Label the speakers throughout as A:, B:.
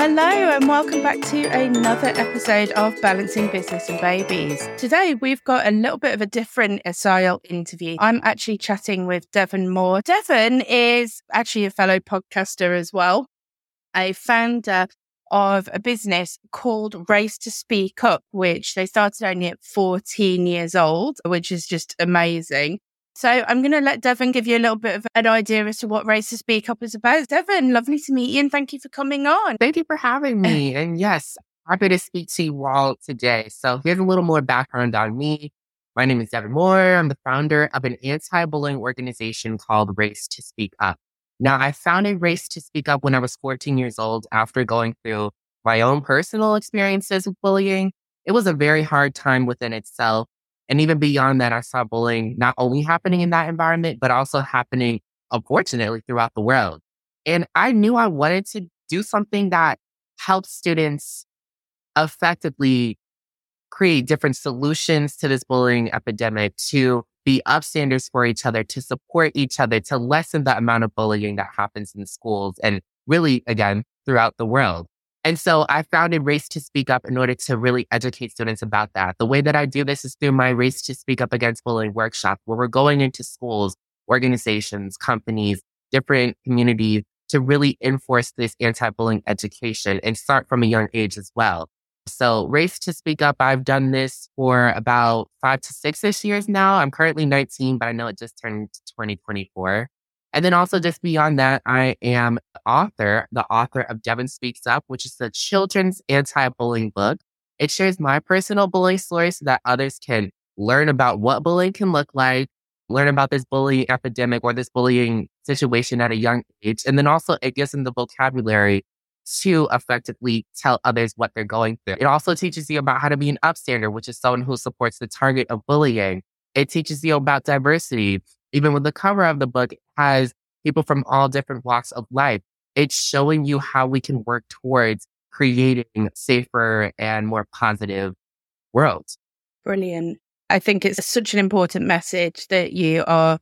A: Hello, and welcome back to another episode of Balancing Business and Babies. Today, we've got a little bit of a different style interview. I'm actually chatting with Devin Moore. Devin is actually a fellow podcaster as well, a founder of a business called Race to Speak Up, which they started only at 14 years old, which is just amazing. So I'm going to let Devin give you a little bit of an idea as to what Race to Speak Up is about. Devin, lovely to meet you and thank you for coming on.
B: Thank you for having me. and yes, happy to speak to you all today. So here's a little more background on me. My name is Devin Moore. I'm the founder of an anti-bullying organization called Race to Speak Up. Now, I founded Race to Speak Up when I was 14 years old after going through my own personal experiences with bullying. It was a very hard time within itself. And even beyond that, I saw bullying not only happening in that environment, but also happening, unfortunately, throughout the world. And I knew I wanted to do something that helps students effectively create different solutions to this bullying epidemic, to be upstanders for each other, to support each other, to lessen the amount of bullying that happens in schools and really, again, throughout the world. And so I founded Race to Speak Up in order to really educate students about that. The way that I do this is through my Race to Speak Up Against Bullying workshop, where we're going into schools, organizations, companies, different communities to really enforce this anti-bullying education and start from a young age as well. So Race to Speak Up, I've done this for about five to six-ish years now. I'm currently 19, but I know it just turned 2024. And then also just beyond that, I am author, the author of Devin Speaks Up, which is a children's anti-bullying book. It shares my personal bullying story so that others can learn about what bullying can look like, learn about this bullying epidemic or this bullying situation at a young age. And then also it gives them the vocabulary to effectively tell others what they're going through. It also teaches you about how to be an upstander, which is someone who supports the target of bullying. It teaches you about diversity, even with the cover of the book, has people from all different walks of life. It's showing you how we can work towards creating safer and more positive worlds.
A: Brilliant. I think it's such an important message that you are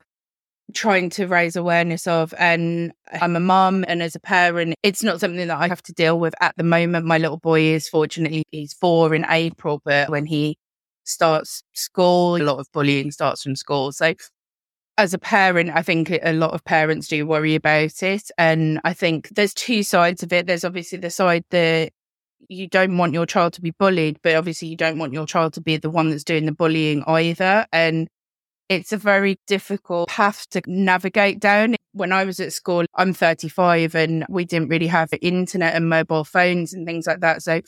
A: trying to raise awareness of. And I'm a mom, and as a parent, it's not something that I have to deal with at the moment. My little boy is fortunately, he's four in April, but when he starts school, a lot of bullying starts from school. So as a parent, I think a lot of parents do worry about it. And I think there's two sides of it. There's obviously the side that you don't want your child to be bullied, but obviously you don't want your child to be the one that's doing the bullying either. And it's a very difficult path to navigate down. When I was at school, I'm 35 and we didn't really have internet and mobile phones and things like that. So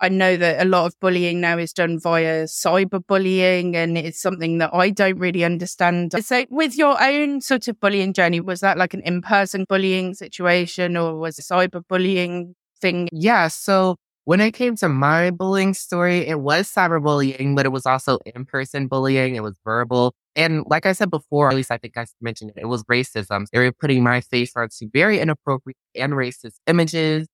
A: I know that a lot of bullying now is done via cyberbullying, and it's something that I don't really understand. So, with your own sort of bullying journey, was that like an in person bullying situation or was it cyberbullying thing?
B: Yeah. So, when it came to my bullying story, it was cyberbullying, but it was also in person bullying. It was verbal. And like I said before, at least I think I mentioned it, it was racism. They were putting my face onto very inappropriate and racist images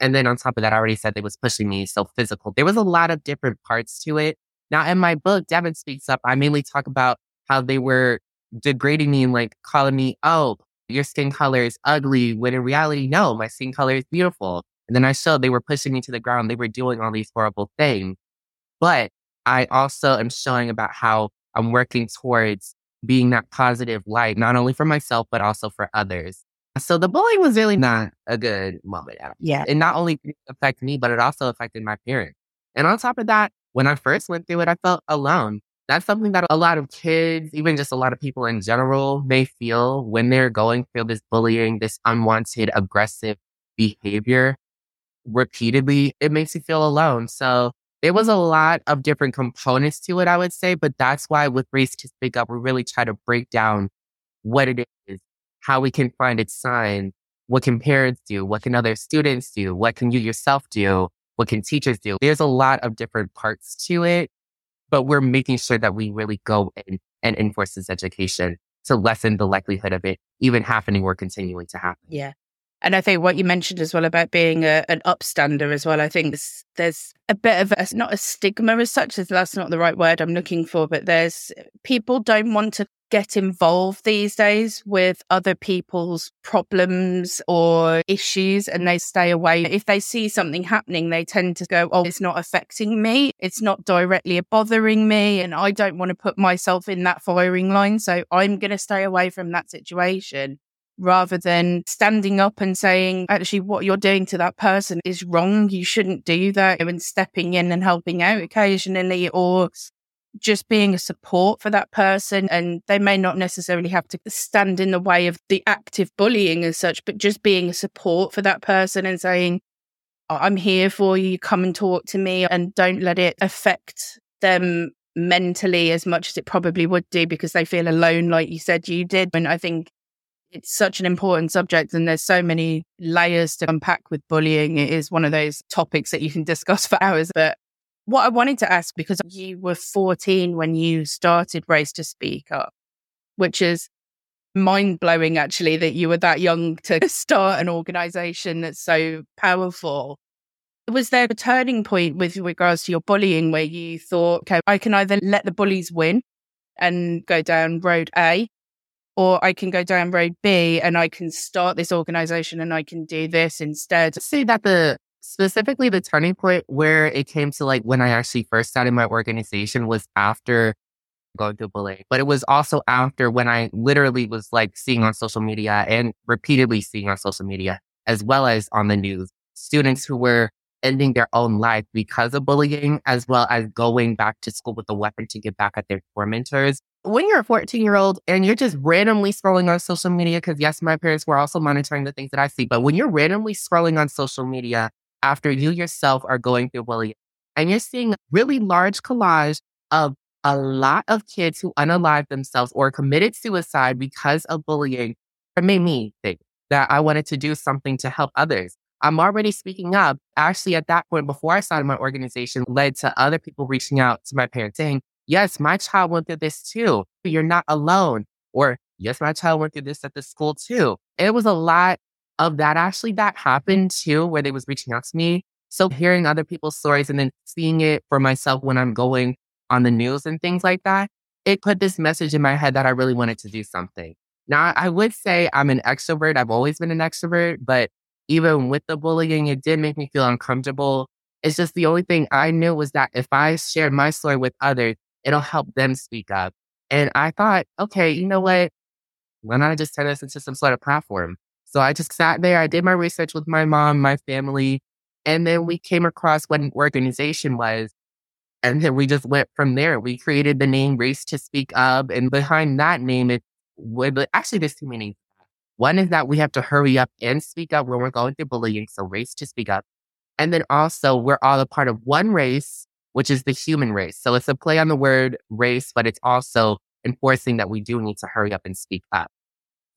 B: and then on top of that, I already said they was pushing me so physical. There was a lot of different parts to it. Now in my book, Devin Speaks Up, I mainly talk about how they were degrading me and like calling me, oh, your skin color is ugly. When in reality, no, my skin color is beautiful. And then I showed they were pushing me to the ground. They were doing all these horrible things. But I also am showing about how I'm working towards being that positive light, not only for myself, but also for others. So the bullying was really not a good moment at all.
A: Yeah.
B: It not only affected me, but it also affected my parents. And on top of that, when I first went through it, I felt alone. That's something that a lot of kids, even just a lot of people in general, may feel when they're going through this bullying, this unwanted, aggressive behavior repeatedly. It makes you feel alone. So there was a lot of different components to it, I would say. But that's why with Race to Speak Up, we really try to break down what it is how we can find its sign. What can parents do? What can other students do? What can you yourself do? What can teachers do? There's a lot of different parts to it, but we're making sure that we really go in and enforce this education to lessen the likelihood of it even happening or continuing to happen.
A: Yeah. And I think what you mentioned as well about being a, an upstander as well, I think there's, a bit of a, not a stigma as such, as that's not the right word I'm looking for, but there's people don't want to get involved these days with other people's problems or issues and they stay away. If they see something happening, they tend to go, Oh, it's not affecting me. It's not directly bothering me. And I don't want to put myself in that firing line. So I'm going to stay away from that situation rather than standing up and saying, actually, what you're doing to that person is wrong. You shouldn't do that. And stepping in and helping out occasionally or just being a support for that person. And they may not necessarily have to stand in the way of the active bullying as such, but just being a support for that person and saying, I'm here for you. Come and talk to me and don't let it affect them mentally as much as it probably would do because they feel alone, like you said you did. And I think it's such an important subject and there's so many layers to unpack with bullying. It is one of those topics that you can discuss for hours. But what I wanted to ask, because you were 14 when you started Race to Speak Up, which is mind blowing actually that you were that young to start an organization that's so powerful. Was there a turning point with regards to your bullying where you thought, okay, I can either let the bullies win and go down road A, or I can go down road B and I can start this organization and I can do this instead.
B: See that the specifically the turning point where it came to like when I actually first started my organization was after going through bullying, but it was also after when I literally was like seeing on social media and repeatedly seeing on social media as well as on the news students who were ending their own life because of bullying, as well as going back to school with a weapon to get back at their tormentors when you're a 14 year old and you're just randomly scrolling on social media, because yes, my parents were also monitoring the things that I see, but when you're randomly scrolling on social media after you yourself are going through bullying and you're seeing really large collage of a lot of kids who unalived themselves or committed suicide because of bullying, it made me think that I wanted to do something to help others. I'm already speaking up. Actually, at that point, before I started my organization, led to other people reaching out to my parents saying, yes, my child went through this too. You're not alone. Or, yes, my child went through this at the school too. It was a lot of that actually that happened too, where they was reaching out to me. So hearing other people's stories and then seeing it for myself when I'm going on the news and things like that, it put this message in my head that I really wanted to do something. Now, I would say I'm an extrovert. I've always been an extrovert, but even with the bullying, it did make me feel uncomfortable. It's just the only thing I knew was that if I shared my story with others, it'll help them speak up. And I thought, okay, you know what? Why not just turn this into some sort of platform? So I just sat there, I did my research with my mom, my family, and then we came across what an organization was. And then we just went from there. We created the name Race to Speak Up. And behind that name, it would actually there's two meanings. One is that we have to hurry up and speak up when we're going through bullying. So race to speak up. And then also we're all a part of one race which is the human race. So it's a play on the word race, but it's also enforcing that we do need to hurry up and speak up.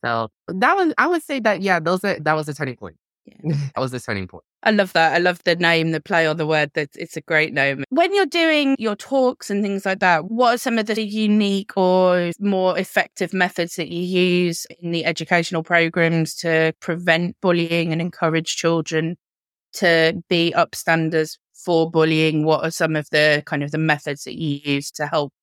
B: So that was, I would say that, yeah, those are, that was a turning point. Yeah. that was the turning point.
A: I love that. I love the name, the play on the word. That it's a great name. When you're doing your talks and things like that, what are some of the unique or more effective methods that you use in the educational programs to prevent bullying and encourage children to be upstanders for bullying? What are some of the kind of the methods that you use to help?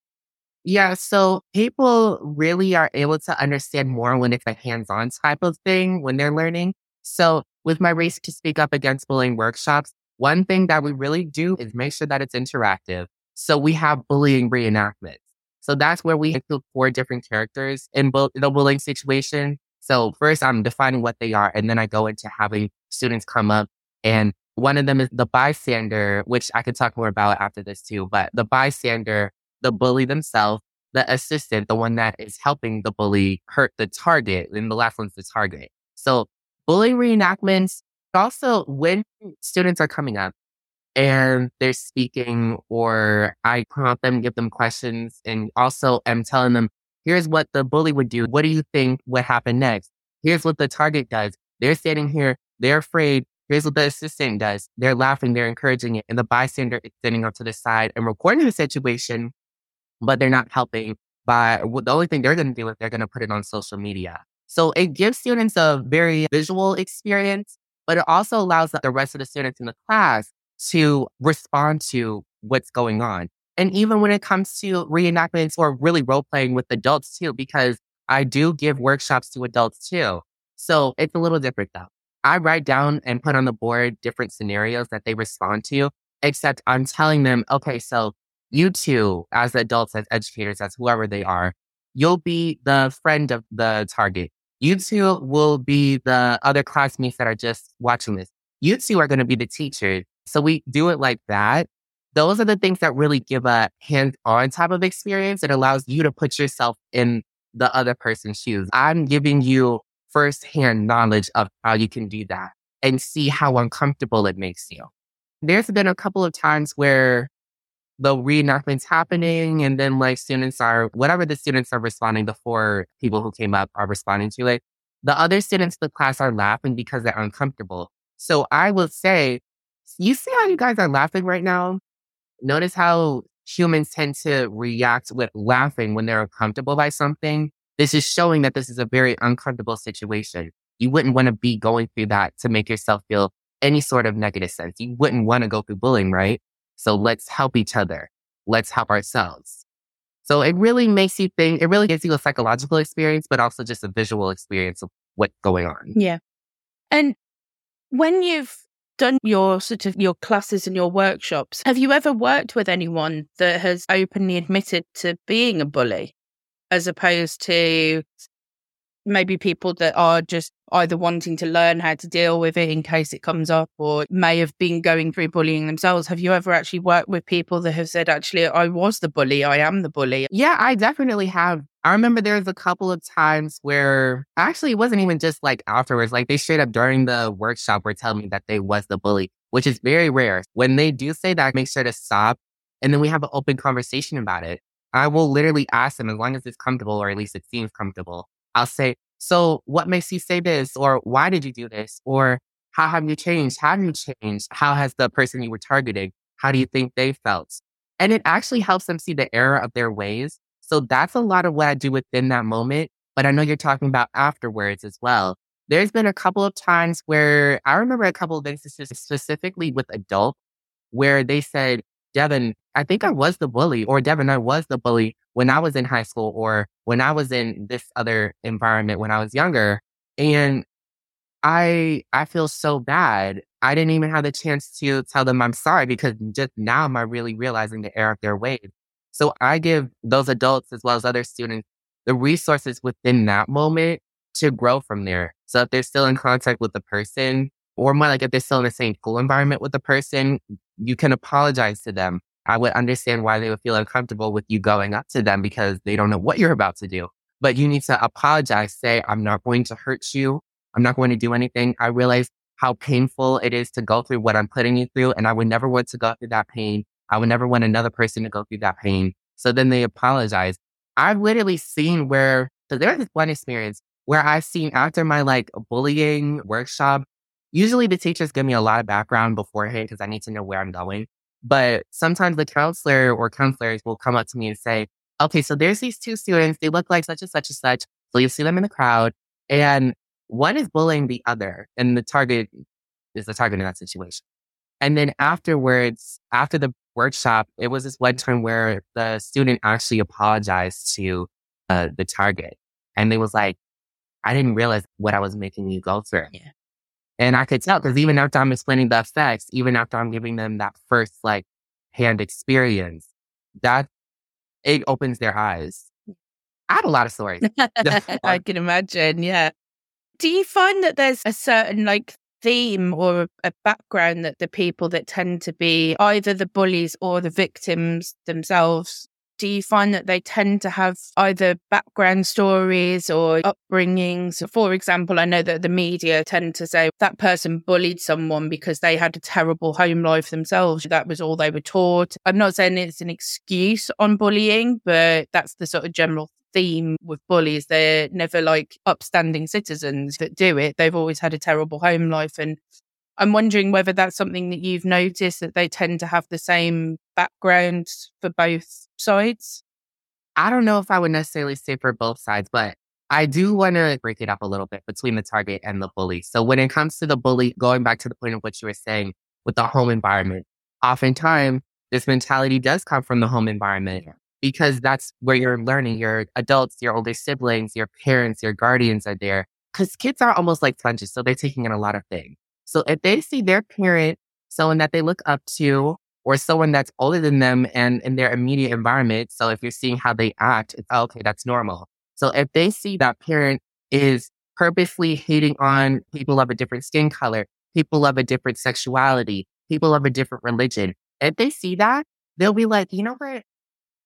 B: Yeah, so people really are able to understand more when it's a hands-on type of thing when they're learning. So with my race to speak up against bullying workshops, one thing that we really do is make sure that it's interactive. So we have bullying reenactments. So that's where we include four different characters in bu- the bullying situation. So first I'm defining what they are, and then I go into having students come up and one of them is the bystander, which I could talk more about after this too. But the bystander, the bully themselves, the assistant, the one that is helping the bully hurt the target, and the last one's the target. So bullying reenactments, also when students are coming up and they're speaking or I prompt them, give them questions, and also am telling them, here's what the bully would do. What do you think would happen next? Here's what the target does. They're standing here, they're afraid, Here's what the assistant does. They're laughing, they're encouraging it. And the bystander is sitting up to the side and recording the situation, but they're not helping by the only thing they're going to do is they're going to put it on social media. So it gives students a very visual experience, but it also allows the rest of the students in the class to respond to what's going on. And even when it comes to reenactments or really role playing with adults too, because I do give workshops to adults too. So it's a little different though. I write down and put on the board different scenarios that they respond to, except I'm telling them, okay, so you two, as adults, as educators, as whoever they are, you'll be the friend of the target. You two will be the other classmates that are just watching this. You two are going to be the teachers. So we do it like that. Those are the things that really give a hands on type of experience. It allows you to put yourself in the other person's shoes. I'm giving you firsthand knowledge of how you can do that and see how uncomfortable it makes you. There's been a couple of times where the reenactment's happening and then like students are whatever the students are responding the four people who came up are responding to it the other students in the class are laughing because they're uncomfortable. So i will say you see how you guys are laughing right now? Notice how humans tend to react with laughing when they're uncomfortable by something? This is showing that this is a very uncomfortable situation. You wouldn't want to be going through that to make yourself feel any sort of negative sense. You wouldn't want to go through bullying right so let's help each other. Let's help ourselves. So it really makes you think, it really gives you a psychological experience, but also just a visual experience of what's going on.
A: Yeah. And when you've done your sort of your classes and your workshops, have you ever worked with anyone that has openly admitted to being a bully as opposed to maybe people that are just either wanting to learn how to deal with it in case it comes up or may have been going through bullying themselves. Have you ever actually worked with people that have said, actually, I was the bully, I am the bully?
B: Yeah, I definitely have. I remember there was a couple of times where actually it wasn't even just like afterwards, like they straight up during the workshop were telling me that they was the bully, which is very rare. When they do say that, make sure to stop and then we have an open conversation about it. I will literally ask them as long as it's comfortable or at least it seems comfortable. I'll say, so what makes you say this? Or why did you do this? Or how have you changed? How have you changed? How has the person you were targeting, how do you think they felt? And it actually helps them see the error of their ways. So that's a lot of what I do within that moment. But I know you're talking about afterwards as well. There's been a couple of times where I remember a couple of instances specifically with adults where they said, Devin, I think I was the bully, or Devin, I was the bully when I was in high school or when I was in this other environment when I was younger. And I I feel so bad. I didn't even have the chance to tell them I'm sorry because just now am I really realizing the error of their ways. So I give those adults as well as other students the resources within that moment to grow from there. So if they're still in contact with the person, or more like if they're still in the same school environment with the person, you can apologize to them. I would understand why they would feel uncomfortable with you going up to them because they don't know what you're about to do. But you need to apologize, say, I'm not going to hurt you. I'm not going to do anything. I realize how painful it is to go through what I'm putting you through. And I would never want to go through that pain. I would never want another person to go through that pain. So then they apologize. I've literally seen where, so there's this one experience where I've seen after my like bullying workshop, usually the teachers give me a lot of background beforehand because I need to know where I'm going. But sometimes the counselor or counselors will come up to me and say, okay, so there's these two students. They look like such and such and such. So you see them in the crowd and one is bullying the other and the target is the target in that situation. And then afterwards, after the workshop, it was this one time where the student actually apologized to uh, the target. And they was like, I didn't realize what I was making you go through.
A: Yeah.
B: And I could tell because even after I'm explaining the effects, even after I'm giving them that first like hand experience, that it opens their eyes. I had a lot of stories.
A: I can imagine. Yeah. Do you find that there's a certain like theme or a background that the people that tend to be either the bullies or the victims themselves do you find that they tend to have either background stories or upbringings? For example, I know that the media tend to say that person bullied someone because they had a terrible home life themselves. That was all they were taught. I'm not saying it's an excuse on bullying, but that's the sort of general theme with bullies. They're never like upstanding citizens that do it. They've always had a terrible home life and I'm wondering whether that's something that you've noticed that they tend to have the same background for both sides.
B: I don't know if I would necessarily say for both sides, but I do want to break it up a little bit between the target and the bully. So when it comes to the bully, going back to the point of what you were saying with the home environment, oftentimes this mentality does come from the home environment because that's where you're learning. Your adults, your older siblings, your parents, your guardians are there. Because kids are almost like sponges, so they're taking in a lot of things. So if they see their parent, someone that they look up to, or someone that's older than them and in their immediate environment, so if you're seeing how they act, it's oh, okay, that's normal. So if they see that parent is purposely hating on people of a different skin color, people of a different sexuality, people of a different religion, if they see that, they'll be like, you know what?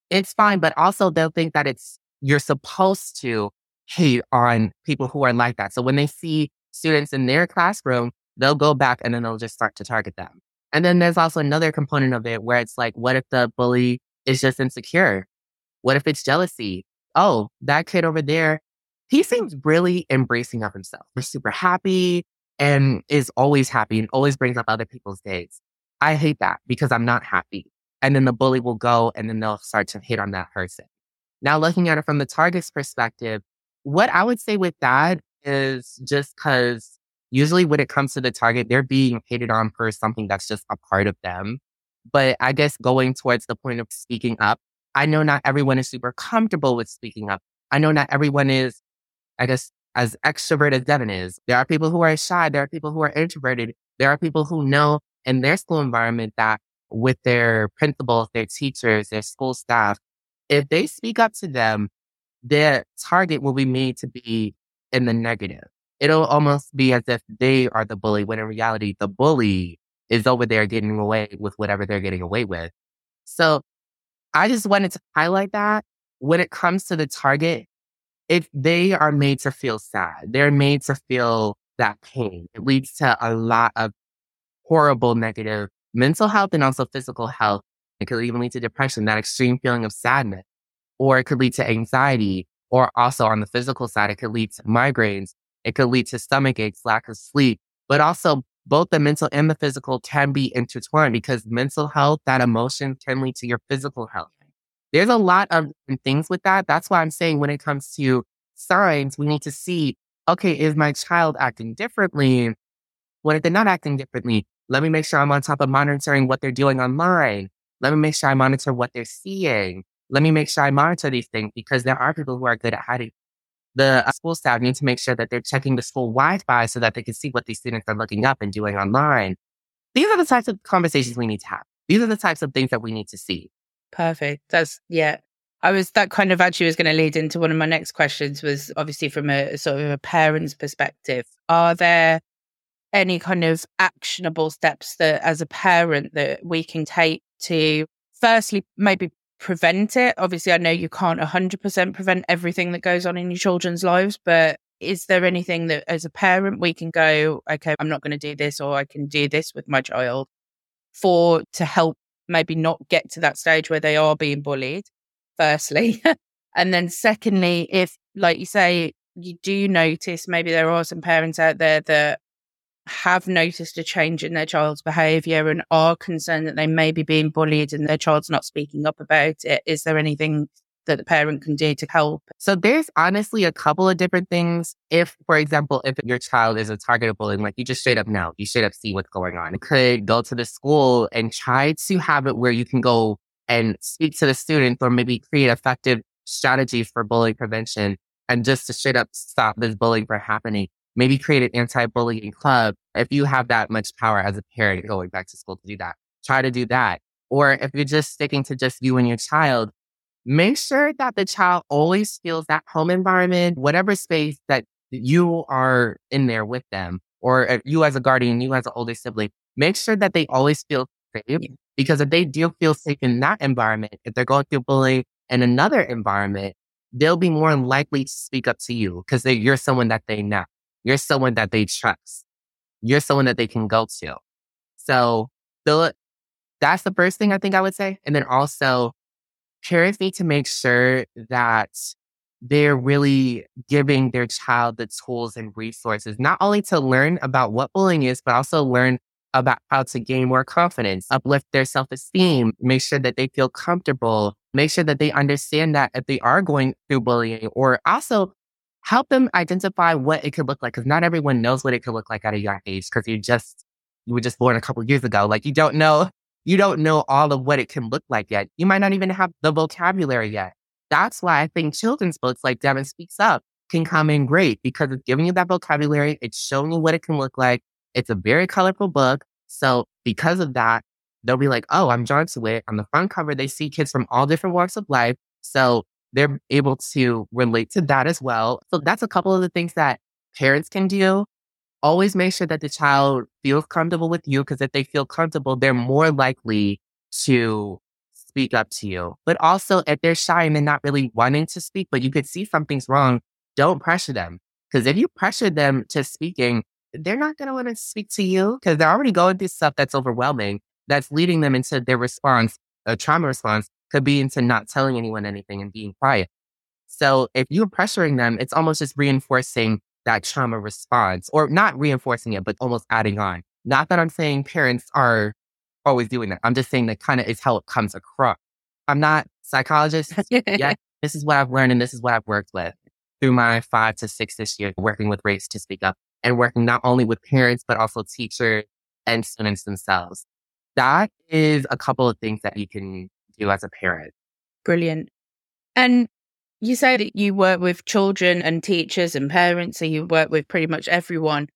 B: It's fine. But also they'll think that it's, you're supposed to hate on people who are like that. So when they see students in their classroom, they'll go back and then they'll just start to target them. And then there's also another component of it where it's like, what if the bully is just insecure? What if it's jealousy? Oh, that kid over there, he seems really embracing of himself. We're super happy and is always happy and always brings up other people's days. I hate that because I'm not happy. And then the bully will go and then they'll start to hit on that person. Now, looking at it from the target's perspective, what I would say with that is just because usually when it comes to the target, they're being hated on for something that's just a part of them. But I guess going towards the point of speaking up, I know not everyone is super comfortable with speaking up. I know not everyone is, I guess, as extroverted as Devin is. There are people who are shy. There are people who are introverted. There are people who know in their school environment that with their principals, their teachers, their school staff, if they speak up to them, their target will be made to be in the negative. It'll almost be as if they are the bully, when in reality, the bully is over there getting away with whatever they're getting away with. So I just wanted to highlight that when it comes to the target, if they are made to feel sad, they're made to feel that pain. It leads to a lot of horrible negative mental health and also physical health. It could even lead to depression, that extreme feeling of sadness, or it could lead to anxiety, or also on the physical side, it could lead to migraines. It could lead to stomach aches, lack of sleep, but also both the mental and the physical can be intertwined because mental health, that emotion can lead to your physical health. There's a lot of things with that. That's why I'm saying when it comes to signs, we need to see, okay, is my child acting differently? What if they're not acting differently? Let me make sure I'm on top of monitoring what they're doing online. Let me make sure I monitor what they're seeing. Let me make sure I monitor these things because there are people who are good at hiding. The uh, school staff need to make sure that they're checking the school Wi-Fi so that they can see what these students are looking up and doing online. These are the types of conversations we need to have. These are the types of things that we need to see.
A: Perfect. That's yeah. I was that kind of actually was going to lead into one of my next questions was obviously from a sort of a parent's perspective. Are there any kind of actionable steps that as a parent that we can take to firstly maybe prevent it. Obviously i know you can't 100% prevent everything that goes on in your children's lives but is there anything that as a parent we can go okay i'm not going to do this or i can do this with my child for to help maybe not get to that stage where they are being bullied firstly? And then secondly if like you say you do notice maybe there are some parents out there that have noticed a change in their child's behavior and are concerned that they may be being bullied and their child's not speaking up about it, is there anything that the parent can do to help?
B: So there's honestly a couple of different things. If, for example, if your child is a target of bullying, like you just straight up know, you straight up see what's going on. Could go to the school and try to have it where you can go and speak to the students or maybe create effective strategies for bullying prevention and just to straight up stop this bullying from happening maybe create an anti-bullying club. If you have that much power as a parent going back to school to do that, try to do that. Or if you're just sticking to just you and your child, make sure that the child always feels that home environment, whatever space that you are in there with them, or uh, you as a guardian, you as an older sibling, make sure that they always feel safe. Because if they do feel safe in that environment, if they're going through bullying in another environment, they'll be more likely to speak up to you because you're someone that they know. You're someone that they trust. You're someone that they can go to. So the, that's the first thing I think I would say. And then also parents need to make sure that they're really giving their child the tools and resources, not only to learn about what bullying is, but also learn about how to gain more confidence, uplift their self esteem, make sure that they feel comfortable, make sure that they understand that if they are going through bullying, or also help them identify what it could look like because not everyone knows what it could look like at a young age because you just you were just born a couple years ago. Like you don't know you don't know all of what it can look like yet. You might not even have the vocabulary yet. That's why I think children's books like Devin Speaks Up can come in great because it's giving you that vocabulary. It's showing you what it can look like. It's a very colorful book. So because of that, they'll be like, oh, I'm drawn to it. On the front cover, they see kids from all different walks of life. So they're able to relate to that as well. So that's a couple of the things that parents can do. Always make sure that the child feels comfortable with you because if they feel comfortable, they're more likely to speak up to you. But also, if they're shy and they're not really wanting to speak, but you could see something's wrong, don't pressure them. Because if you pressure them to speaking, they're not going to want to speak to you because they're already going through stuff that's overwhelming, that's leading them into their response, a trauma response could be into not telling anyone anything and being quiet. So if you're pressuring them, it's almost just reinforcing that trauma response or not reinforcing it, but almost adding on. Not that I'm saying parents are always doing that. I'm just saying that kind of is how it comes across. I'm not psychologist yet. This is what I've learned and this is what I've worked with through my five to six this year working with Race to Speak Up and working not only with parents, but also teachers and students themselves. That is a couple of things that you can do as a parent.
A: Brilliant. And you say that you work with children and teachers and parents, so you work with pretty much everyone.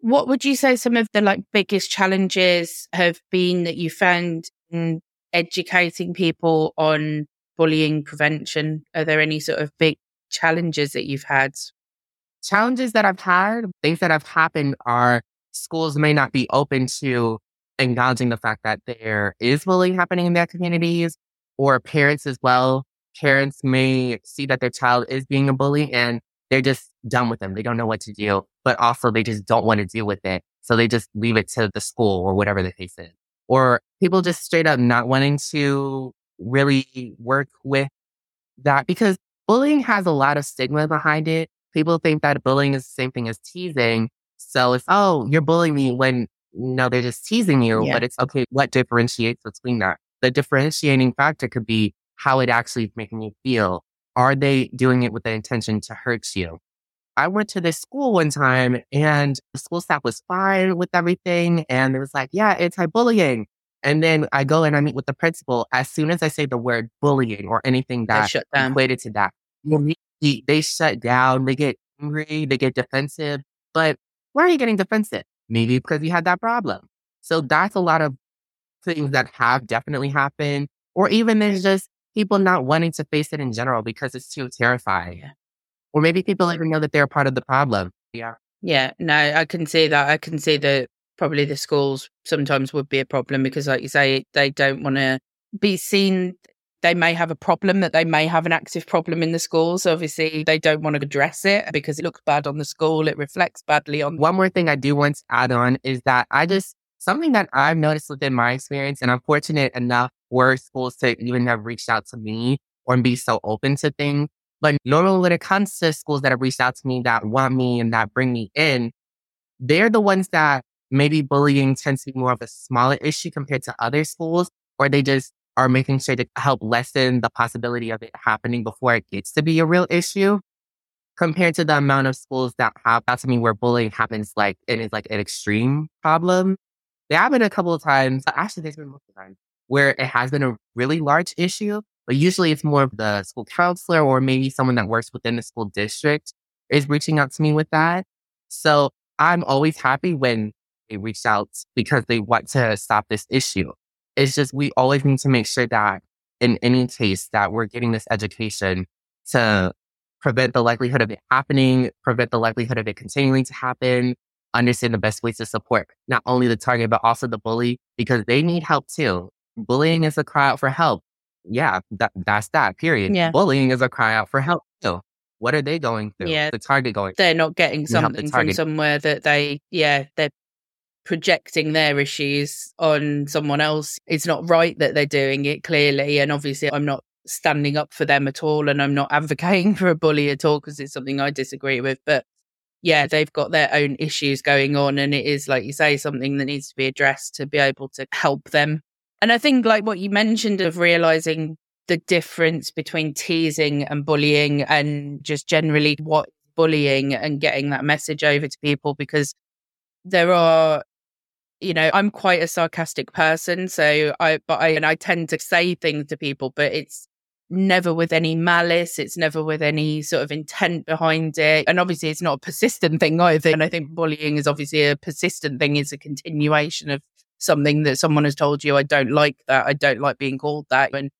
A: What would you say some of the like biggest challenges have been that you found in educating people on bullying prevention? Are there any sort of big challenges that you've had?
B: Challenges that I've had, things that have happened are schools may not be open to acknowledging the fact that there is bullying happening in their communities or parents as well. Parents may see that their child is being a bully and they're just done with them. They don't know what to do, but also they just don't want to deal with it. So they just leave it to the school or whatever the case is. Or people just straight up not wanting to really work with that because bullying has a lot of stigma behind it. People think that bullying is the same thing as teasing. So it's, oh, you're bullying me when no, they're just teasing you, yeah. but it's okay. What differentiates between that? The differentiating factor could be how it actually is making you feel. Are they doing it with the intention to hurt you? I went to this school one time and the school staff was fine with everything. And it was like, yeah, anti-bullying. And then I go and I meet with the principal. As soon as I say the word bullying or anything that equated to that, they shut down, they get angry, they get defensive. But why are you getting defensive? Maybe because you had that problem. So that's a lot of things that have definitely happened. Or even there's just people not wanting to face it in general because it's too terrifying. Or maybe people even know that they're part of the problem. Yeah.
A: Yeah. No, I can see that. I can see that probably the schools sometimes would be a problem because, like you say, they don't want to be seen they may have a problem that they may have an active problem in the schools. Obviously, they don't want to address it because it looks bad on the school. It reflects badly on.
B: One more thing I do want to add on is that I just, something that I've noticed within my experience, and I'm fortunate enough for schools to even have reached out to me or be so open to things. But normally when it comes to schools that have reached out to me that want me and that bring me in, they're the ones that maybe bullying tends to be more of a smaller issue compared to other schools, or they just are making sure to help lessen the possibility of it happening before it gets to be a real issue compared to the amount of schools that have that to me where bullying happens like it is like an extreme problem. There have been a couple of times, uh, actually there's been multiple times where it has been a really large issue, but usually it's more of the school counselor or maybe someone that works within the school district is reaching out to me with that. So I'm always happy when they reach out because they want to stop this issue. It's just we always need to make sure that in any case that we're getting this education to prevent the likelihood of it happening, prevent the likelihood of it continuing to happen, understand the best ways to support not only the target, but also the bully because they need help too. Bullying is a cry out for help. Yeah, that, that's that, period. Yeah. Bullying is a cry out for help too. What are they going through? Yeah. The target going
A: They're not getting something from somewhere that they, yeah, they're projecting their issues on someone else. It's not right that they're doing it clearly. And obviously, I'm not standing up for them at all. And I'm not advocating for a bully at all because it's something I disagree with. But yeah, they've got their own issues going on. And it is, like you say, something that needs to be addressed to be able to help them. And I think, like what you mentioned of realizing the difference between teasing and bullying and just generally what bullying and getting that message over to people because there are you know, I'm quite a sarcastic person. So I, but I, and I tend to say things to people, but it's never with any malice. It's never with any sort of intent behind it. And obviously, it's not a persistent thing either. And I think bullying is obviously a persistent thing, is a continuation of something that someone has told you, I don't like that. I don't like being called that. And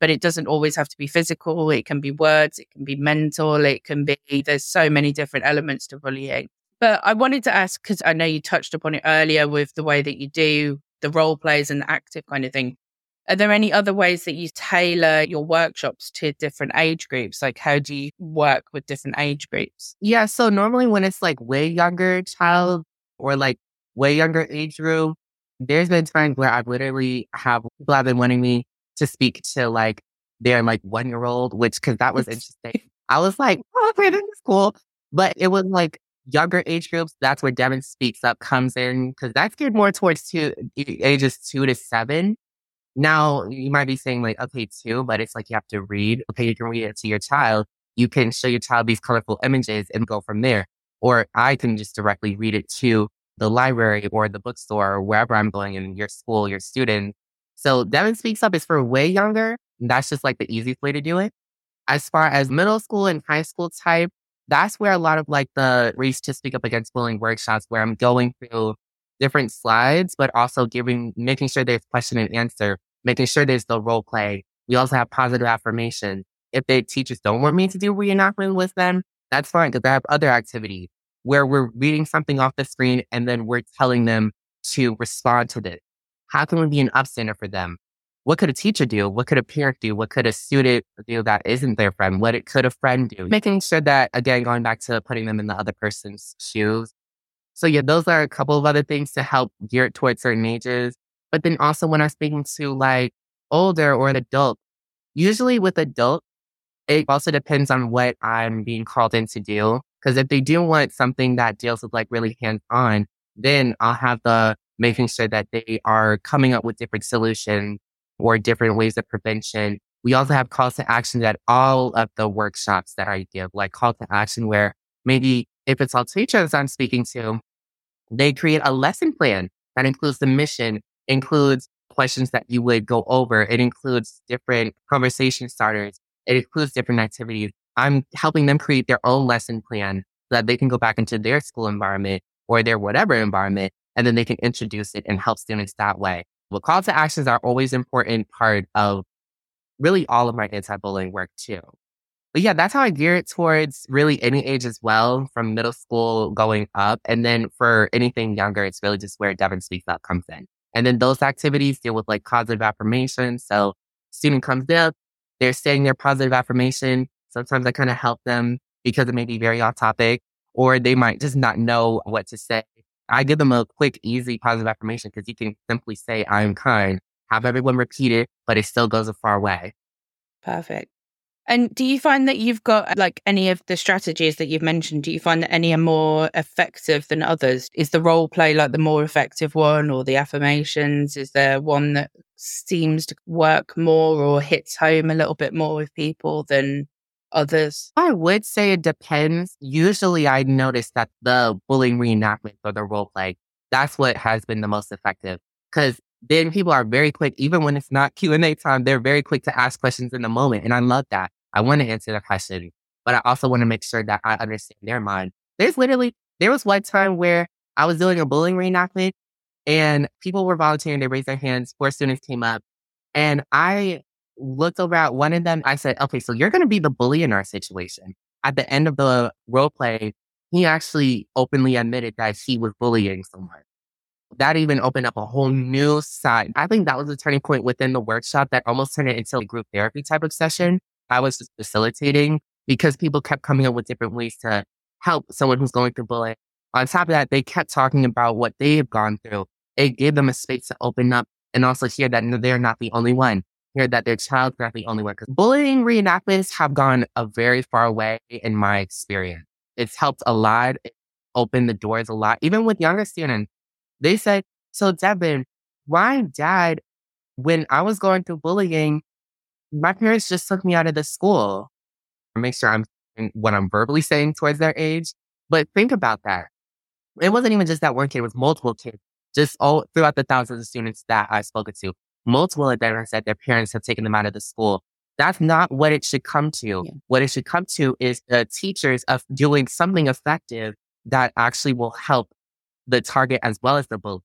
A: but it doesn't always have to be physical. It can be words, it can be mental, it can be, there's so many different elements to bullying. But I wanted to ask, because I know you touched upon it earlier with the way that you do the role plays and the active kind of thing. Are there any other ways that you tailor your workshops to different age groups? Like, how do you work with different age groups?
B: Yeah. So, normally when it's like way younger child or like way younger age group, there's been times where I've literally have people have been wanting me to speak to like their like one year old, which because that was interesting. I was like, oh, okay, this is cool. But it was like younger age groups. That's where Devin Speaks Up comes in because that's geared more towards two ages two to seven. Now you might be saying like, okay, two, but it's like you have to read. Okay, you can read it to your child. You can show your child these colorful images and go from there. Or I can just directly read it to the library or the bookstore or wherever I'm going in your school, your student, so Devin Speaks Up is for way younger. That's just like the easiest way to do it. As far as middle school and high school type, that's where a lot of like the race to speak up against bullying workshops where I'm going through different slides, but also giving, making sure there's question and answer, making sure there's the role play. We also have positive affirmation. If the teachers don't want me to do reenactment with them, that's fine because I have other activities where we're reading something off the screen and then we're telling them to respond to this. How can we be an upstander for them? What could a teacher do? What could a parent do? What could a student do that isn't their friend? What it could a friend do? Making sure that, again, going back to putting them in the other person's shoes. So yeah, those are a couple of other things to help gear it towards certain ages. But then also when I'm speaking to like older or an adult, usually with adult, it also depends on what I'm being called in to do. Because if they do want something that deals with like really hands on, then I'll have the making sure that they are coming up with different solutions or different ways of prevention. We also have calls to action at all of the workshops that I give, like call to action where maybe if it's all teachers I'm speaking to, they create a lesson plan that includes the mission, includes questions that you would go over. It includes different conversation starters. It includes different activities. I'm helping them create their own lesson plan so that they can go back into their school environment or their whatever environment and then they can introduce it and help students that way. Well, call to actions are always important part of really all of my anti-bullying work too. But yeah, that's how I gear it towards really any age as well, from middle school going up. And then for anything younger, it's really just where Devin Speaks Up comes in. And then those activities deal with like positive affirmation. So student comes up, they're saying their positive affirmation. Sometimes I kind of help them because it may be very off topic, or they might just not know what to say. I give them a quick, easy positive affirmation because you can simply say, I am kind, have everyone repeat it, but it still goes a far way.
A: Perfect. And do you find that you've got like any of the strategies that you've mentioned? Do you find that any are more effective than others? Is the role play like the more effective one or the affirmations? Is there one that seems to work more or hits home a little bit more with people than others?
B: I would say it depends. Usually I notice that the bullying reenactment or the role play, that's what has been the most effective. Cause then people are very quick, even when it's not Q&A time, they're very quick to ask questions in the moment. And I love that. I want to answer the question, but I also want to make sure that I understand their mind. There's literally, there was one time where I was doing a bullying reenactment and people were volunteering. They raised their hands. Four students came up and I looked over at one of them. I said, okay, so you're going to be the bully in our situation. At the end of the role play, he actually openly admitted that he was bullying someone. That even opened up a whole new side. I think that was a turning point within the workshop that almost turned it into a group therapy type of session. I was just facilitating because people kept coming up with different ways to help someone who's going through bullying. On top of that, they kept talking about what they have gone through. It gave them a space to open up and also hear that they're not the only one hear that their child's not the only one. Because bullying reenactments have gone a very far way in my experience. It's helped a lot, it opened the doors a lot, even with younger students. They said, so Devin, my dad, when I was going through bullying, my parents just took me out of the school. Make sure I'm what I'm verbally saying towards their age. But think about that. It wasn't even just that one kid, it was multiple kids. just all throughout the thousands of students that I've spoken to, multiple of them have their parents have taken them out of the school. That's not what it should come to. Yeah. What it should come to is the teachers of doing something effective that actually will help the target as well as the bully.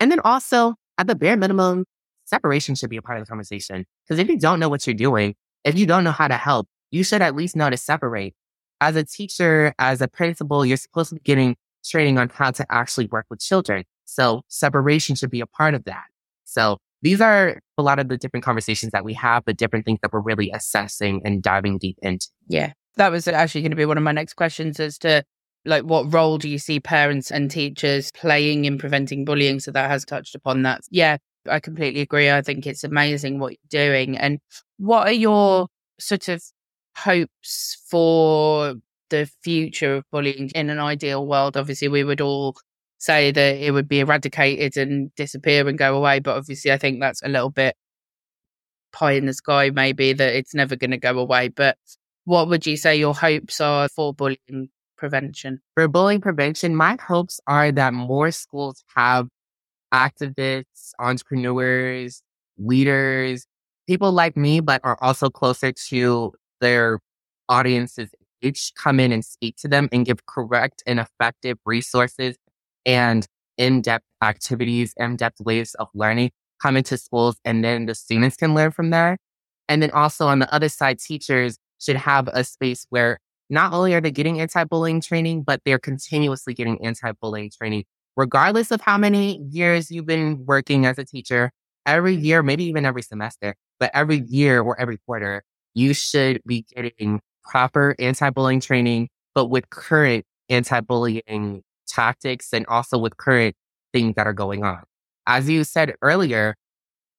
B: And then also, at the bare minimum, separation should be a part of the conversation. Because if you don't know what you're doing, if you don't know how to help, you should at least know to separate. As a teacher, as a principal, you're supposed to be getting training on how to actually work with children. So separation should be a part of that. So these are a lot of the different conversations that we have, but different things that we're really assessing and diving deep into.
A: Yeah. That was actually going to be one of my next questions as to like what role do you see parents and teachers playing in preventing bullying? So that has touched upon that. Yeah, I completely agree. I think it's amazing what you're doing. And what are your sort of hopes for the future of bullying in an ideal world? Obviously, we would all say that it would be eradicated and disappear and go away. But obviously, I think that's a little bit pie in the sky, maybe that it's never going to go away. But what would you say your hopes are for bullying prevention?
B: For bullying prevention, my hopes are that more schools have activists, entrepreneurs, leaders, people like me, but are also closer to their audiences each come in and speak to them and give correct and effective resources and in-depth activities, in-depth ways of learning come into schools and then the students can learn from there. And then also on the other side, teachers should have a space where not only are they getting anti-bullying training, but they're continuously getting anti-bullying training, regardless of how many years you've been working as a teacher, every year, maybe even every semester, but every year or every quarter, you should be getting proper anti-bullying training, but with current anti-bullying tactics and also with current things that are going on. As you said earlier,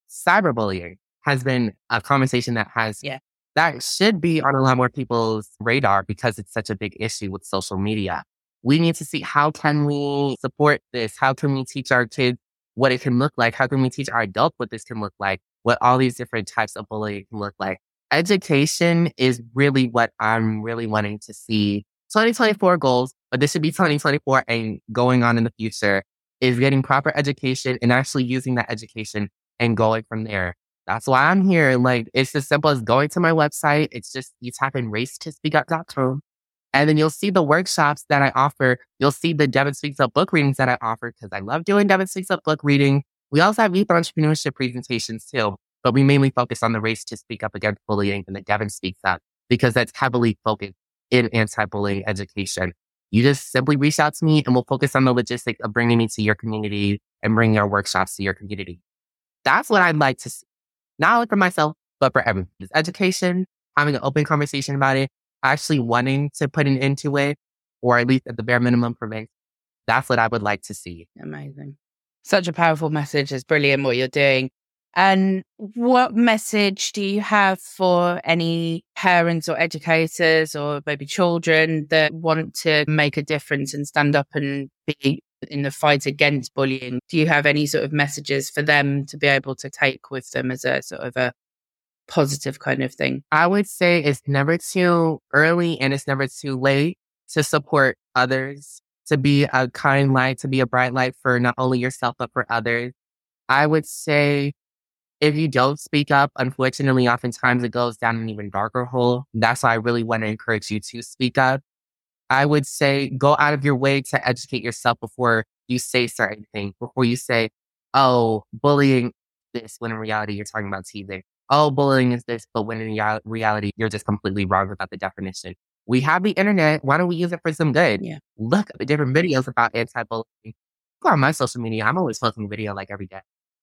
B: cyberbullying has been a conversation that has
A: yeah
B: that should be on a lot more people's radar because it's such a big issue with social media. We need to see how can we support this? How can we teach our kids what it can look like? How can we teach our adults what this can look like? What all these different types of bullying can look like? Education is really what I'm really wanting to see. 2024 goals, but this should be 2024 and going on in the future is getting proper education and actually using that education and going from there. That's why I'm here. Like, it's as simple as going to my website. It's just you type in racetoSpeakUp.com and then you'll see the workshops that I offer. You'll see the Devin Speaks Up book readings that I offer because I love doing Devin Speaks Up book reading. We also have youth entrepreneurship presentations too, but we mainly focus on the race to speak up against bullying and the Devin Speaks Up because that's heavily focused in anti-bullying education. You just simply reach out to me and we'll focus on the logistics of bringing me to your community and bringing our workshops to your community. That's what I'd like to see not only for myself, but for everyone. It's education, having an open conversation about it, actually wanting to put an end to it, or at least at the bare minimum prevent. That's what I would like to see.
A: Amazing. Such a powerful message. It's brilliant what you're doing. And what message do you have for any parents or educators or maybe children that want to make a difference and stand up and be in the fight against bullying. Do you have any sort of messages for them to be able to take with them as a sort of a positive kind of thing?
B: I would say it's never too early and it's never too late to support others, to be a kind light, to be a bright light for not only yourself, but for others. I would say if you don't speak up, unfortunately, oftentimes it goes down an even darker hole. That's why I really want to encourage you to speak up. I would say go out of your way to educate yourself before you say certain things, before you say, oh, bullying this, when in reality you're talking about teasing. Oh, bullying is this, but when in reality you're just completely wrong about the definition. We have the internet. Why don't we use it for some good?
A: Yeah.
B: Look at the different videos about anti-bullying. Go on my social media. I'm always posting a video like every day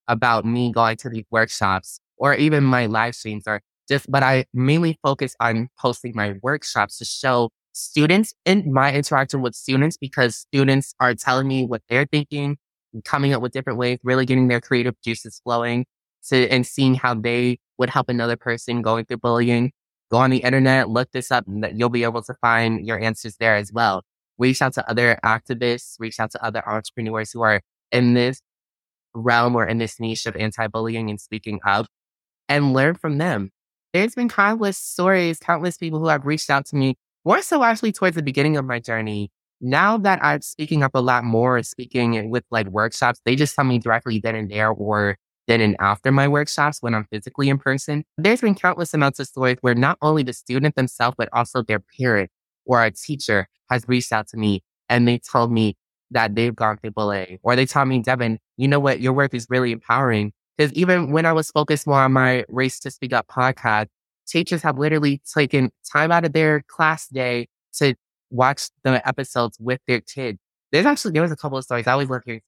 B: about me going to these workshops or even my live streams or just, but I mainly focus on posting my workshops to show students in my interaction with students because students are telling me what they're thinking, coming up with different ways, really getting their creative juices flowing to, and seeing how they would help another person going through bullying. Go on the internet, look this up, and you'll be able to find your answers there as well. Reach out to other activists, reach out to other entrepreneurs who are in this realm or in this niche of anti-bullying and speaking up and learn from them. There's been countless stories, countless people who have reached out to me more so actually towards the beginning of my journey now that I'm speaking up a lot more, speaking with like workshops, they just tell me directly then and there or then and after my workshops when I'm physically in person. There's been countless amounts of stories where not only the student themselves, but also their parent or a teacher has reached out to me and they told me that they've gone through bullying. Or they told me, Devin, you know what? Your work is really empowering. Because even when I was focused more on my Race to Speak Up podcast, teachers have literally taken time out of their class day to watch the episodes with their kids. There's actually, there was a couple of stories. I always love hearing.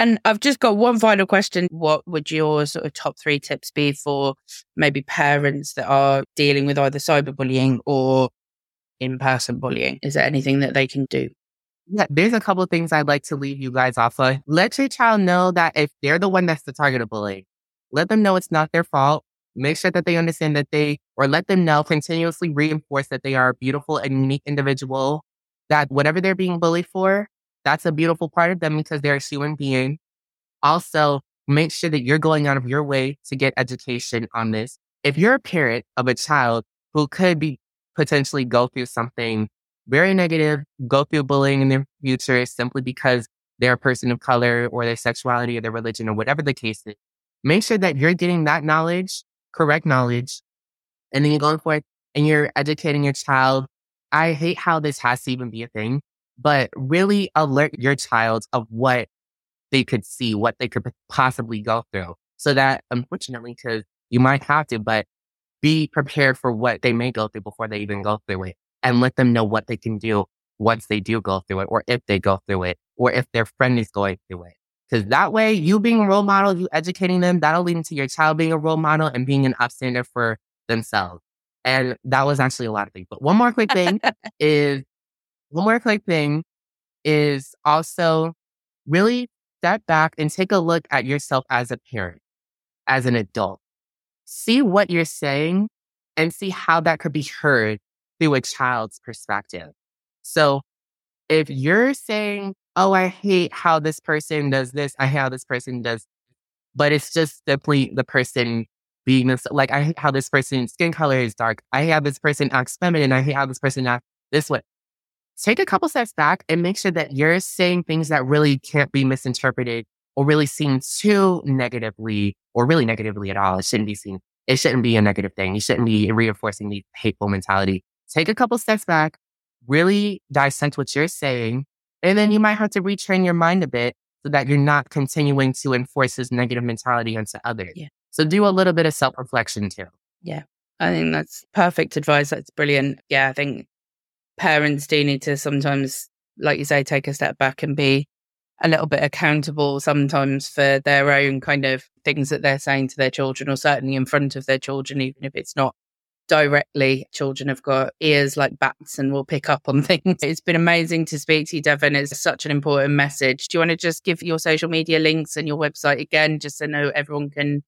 A: And I've just got one final question. What would your sort of top three tips be for maybe parents that are dealing with either cyberbullying or in person bullying? Is there anything that they can do?
B: Yeah, there's a couple of things I'd like to leave you guys off of. Let your child know that if they're the one that's the target of bullying, let them know it's not their fault. Make sure that they understand that they, or let them know, continuously reinforce that they are a beautiful and unique individual, that whatever they're being bullied for, that's a beautiful part of them because they're a human being. Also, make sure that you're going out of your way to get education on this. If you're a parent of a child who could be potentially go through something very negative, go through bullying in their future simply because they're a person of color or their sexuality or their religion or whatever the case is, make sure that you're getting that knowledge, correct knowledge, and then you're going for it and you're educating your child. I hate how this has to even be a thing, but really alert your child of what they could see, what they could possibly go through. So that unfortunately, because you might have to, but be prepared for what they may go through before they even go through it and let them know what they can do once they do go through it or if they go through it or if their friend is going through it. Because that way, you being a role model, you educating them, that'll lead into your child being a role model and being an upstander for themselves. And that was actually a lot of things. But one more quick thing is, one more quick thing is also really step back and take a look at yourself as a parent, as an adult. See what you're saying and see how that could be heard through a child's perspective. So if you're saying, oh, I hate how this person does this. I hate how this person does, but it's just simply the person being this, like, I hate how this person's skin color is dark. I hate how this person acts feminine. I hate how this person acts this way. Take a couple steps back and make sure that you're saying things that really can't be misinterpreted or really seen too negatively or really negatively at all. It shouldn't be seen. It shouldn't be a negative thing. You shouldn't be reinforcing the hateful mentality. Take a couple steps back, really dissect what you're saying, and then you might have to retrain your mind a bit so that you're not continuing to enforce this negative mentality onto others.
A: Yeah.
B: So do a little bit of self reflection too.
A: Yeah. I think that's perfect advice. That's brilliant. Yeah. I think parents do need to sometimes, like you say, take a step back and be a little bit accountable sometimes for their own kind of things that they're saying to their children or certainly in front of their children, even if it's not directly. Children have got ears like bats and will pick up on things. It's been amazing to speak to you, Devin. It's such an important message. Do you want to just give your social media links and your website again, just so know everyone can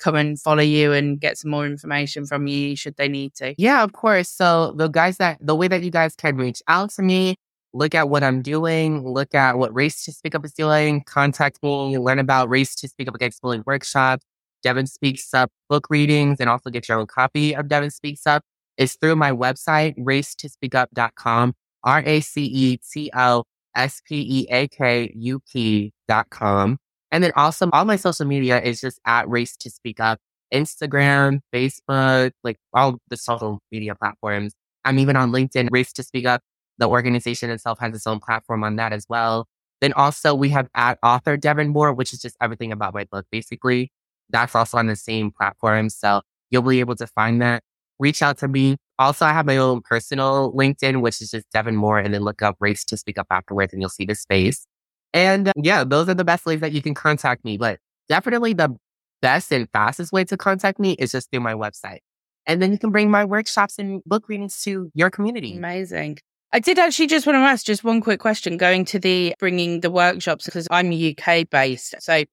A: come and follow you and get some more information from you should they need to?
B: Yeah, of course. So the guys that the way that you guys can reach out to me, look at what I'm doing, look at what Race to Speak Up is doing, contact me, learn about Race to Speak Up Against Bullying workshops, Devin Speaks Up book readings and also get your own copy of Devin Speaks Up is through my website, racetospeakup.com, R A C E T O S P E A K U P.com. And then also all my social media is just at Race to Speak Up, Instagram, Facebook, like all the social media platforms. I'm even on LinkedIn, Race to Speak Up. The organization itself has its own platform on that as well. Then also we have at author Devin Moore, which is just everything about my book, basically that's also on the same platform. So you'll be able to find that. Reach out to me. Also, I have my own personal LinkedIn, which is just Devin Moore, and then look up Race to Speak Up afterwards, and you'll see the space. And uh, yeah, those are the best ways that you can contact me. But definitely the best and fastest way to contact me is just through my website. And then you can bring my workshops and book readings to your community.
A: Amazing. I did actually just want to ask just one quick question going to the bringing the workshops because I'm UK based. So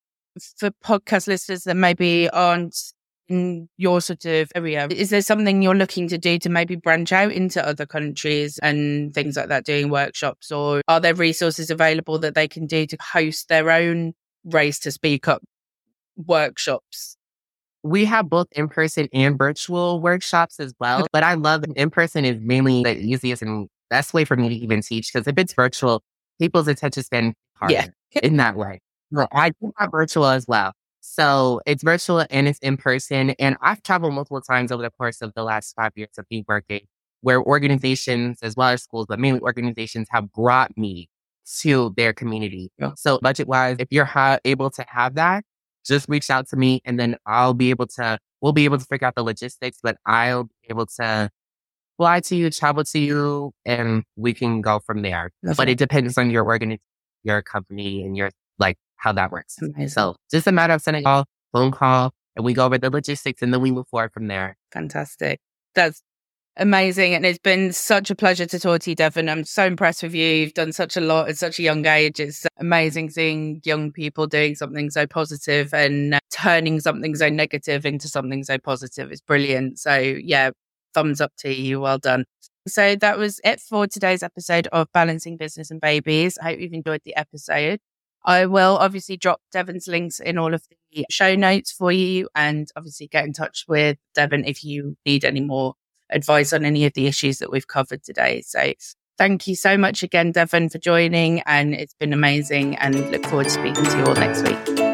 A: for podcast listeners that maybe aren't in your sort of area, is there something you're looking to do to maybe branch out into other countries and things like that, doing workshops? Or are there resources available that they can do to host their own race to speak up workshops?
B: We have both in person and virtual workshops as well, but I love in person is mainly the easiest and best way for me to even teach because if it's virtual, people's attention span harder yeah. in that way. Well, I do my virtual as well. So it's virtual and it's in person. And I've traveled multiple times over the course of the last five years of me working where organizations as well as schools, but mainly organizations have brought me to their community. Yeah. So budget wise, if you're ha- able to have that, just reach out to me and then I'll be able to, we'll be able to figure out the logistics, but I'll be able to fly to you, travel to you, and we can go from there. That's but right. it depends on your organization, your company and your, like how that works. Amazing. So just a matter of sending a call, phone call, and we go over the logistics and then we move forward from there.
A: Fantastic. That's amazing. And it's been such a pleasure to talk to you, Devin. I'm so impressed with you. You've done such a lot at such a young age. It's amazing seeing young people doing something so positive and uh, turning something so negative into something so positive. It's brilliant. So, yeah, thumbs up to you. Well done. So that was it for today's episode of Balancing Business and Babies. I hope you've enjoyed the episode. I will obviously drop Devin's links in all of the show notes for you and obviously get in touch with Devin if you need any more advice on any of the issues that we've covered today. So thank you so much again, Devin, for joining. And it's been amazing and look forward to speaking to you all next week.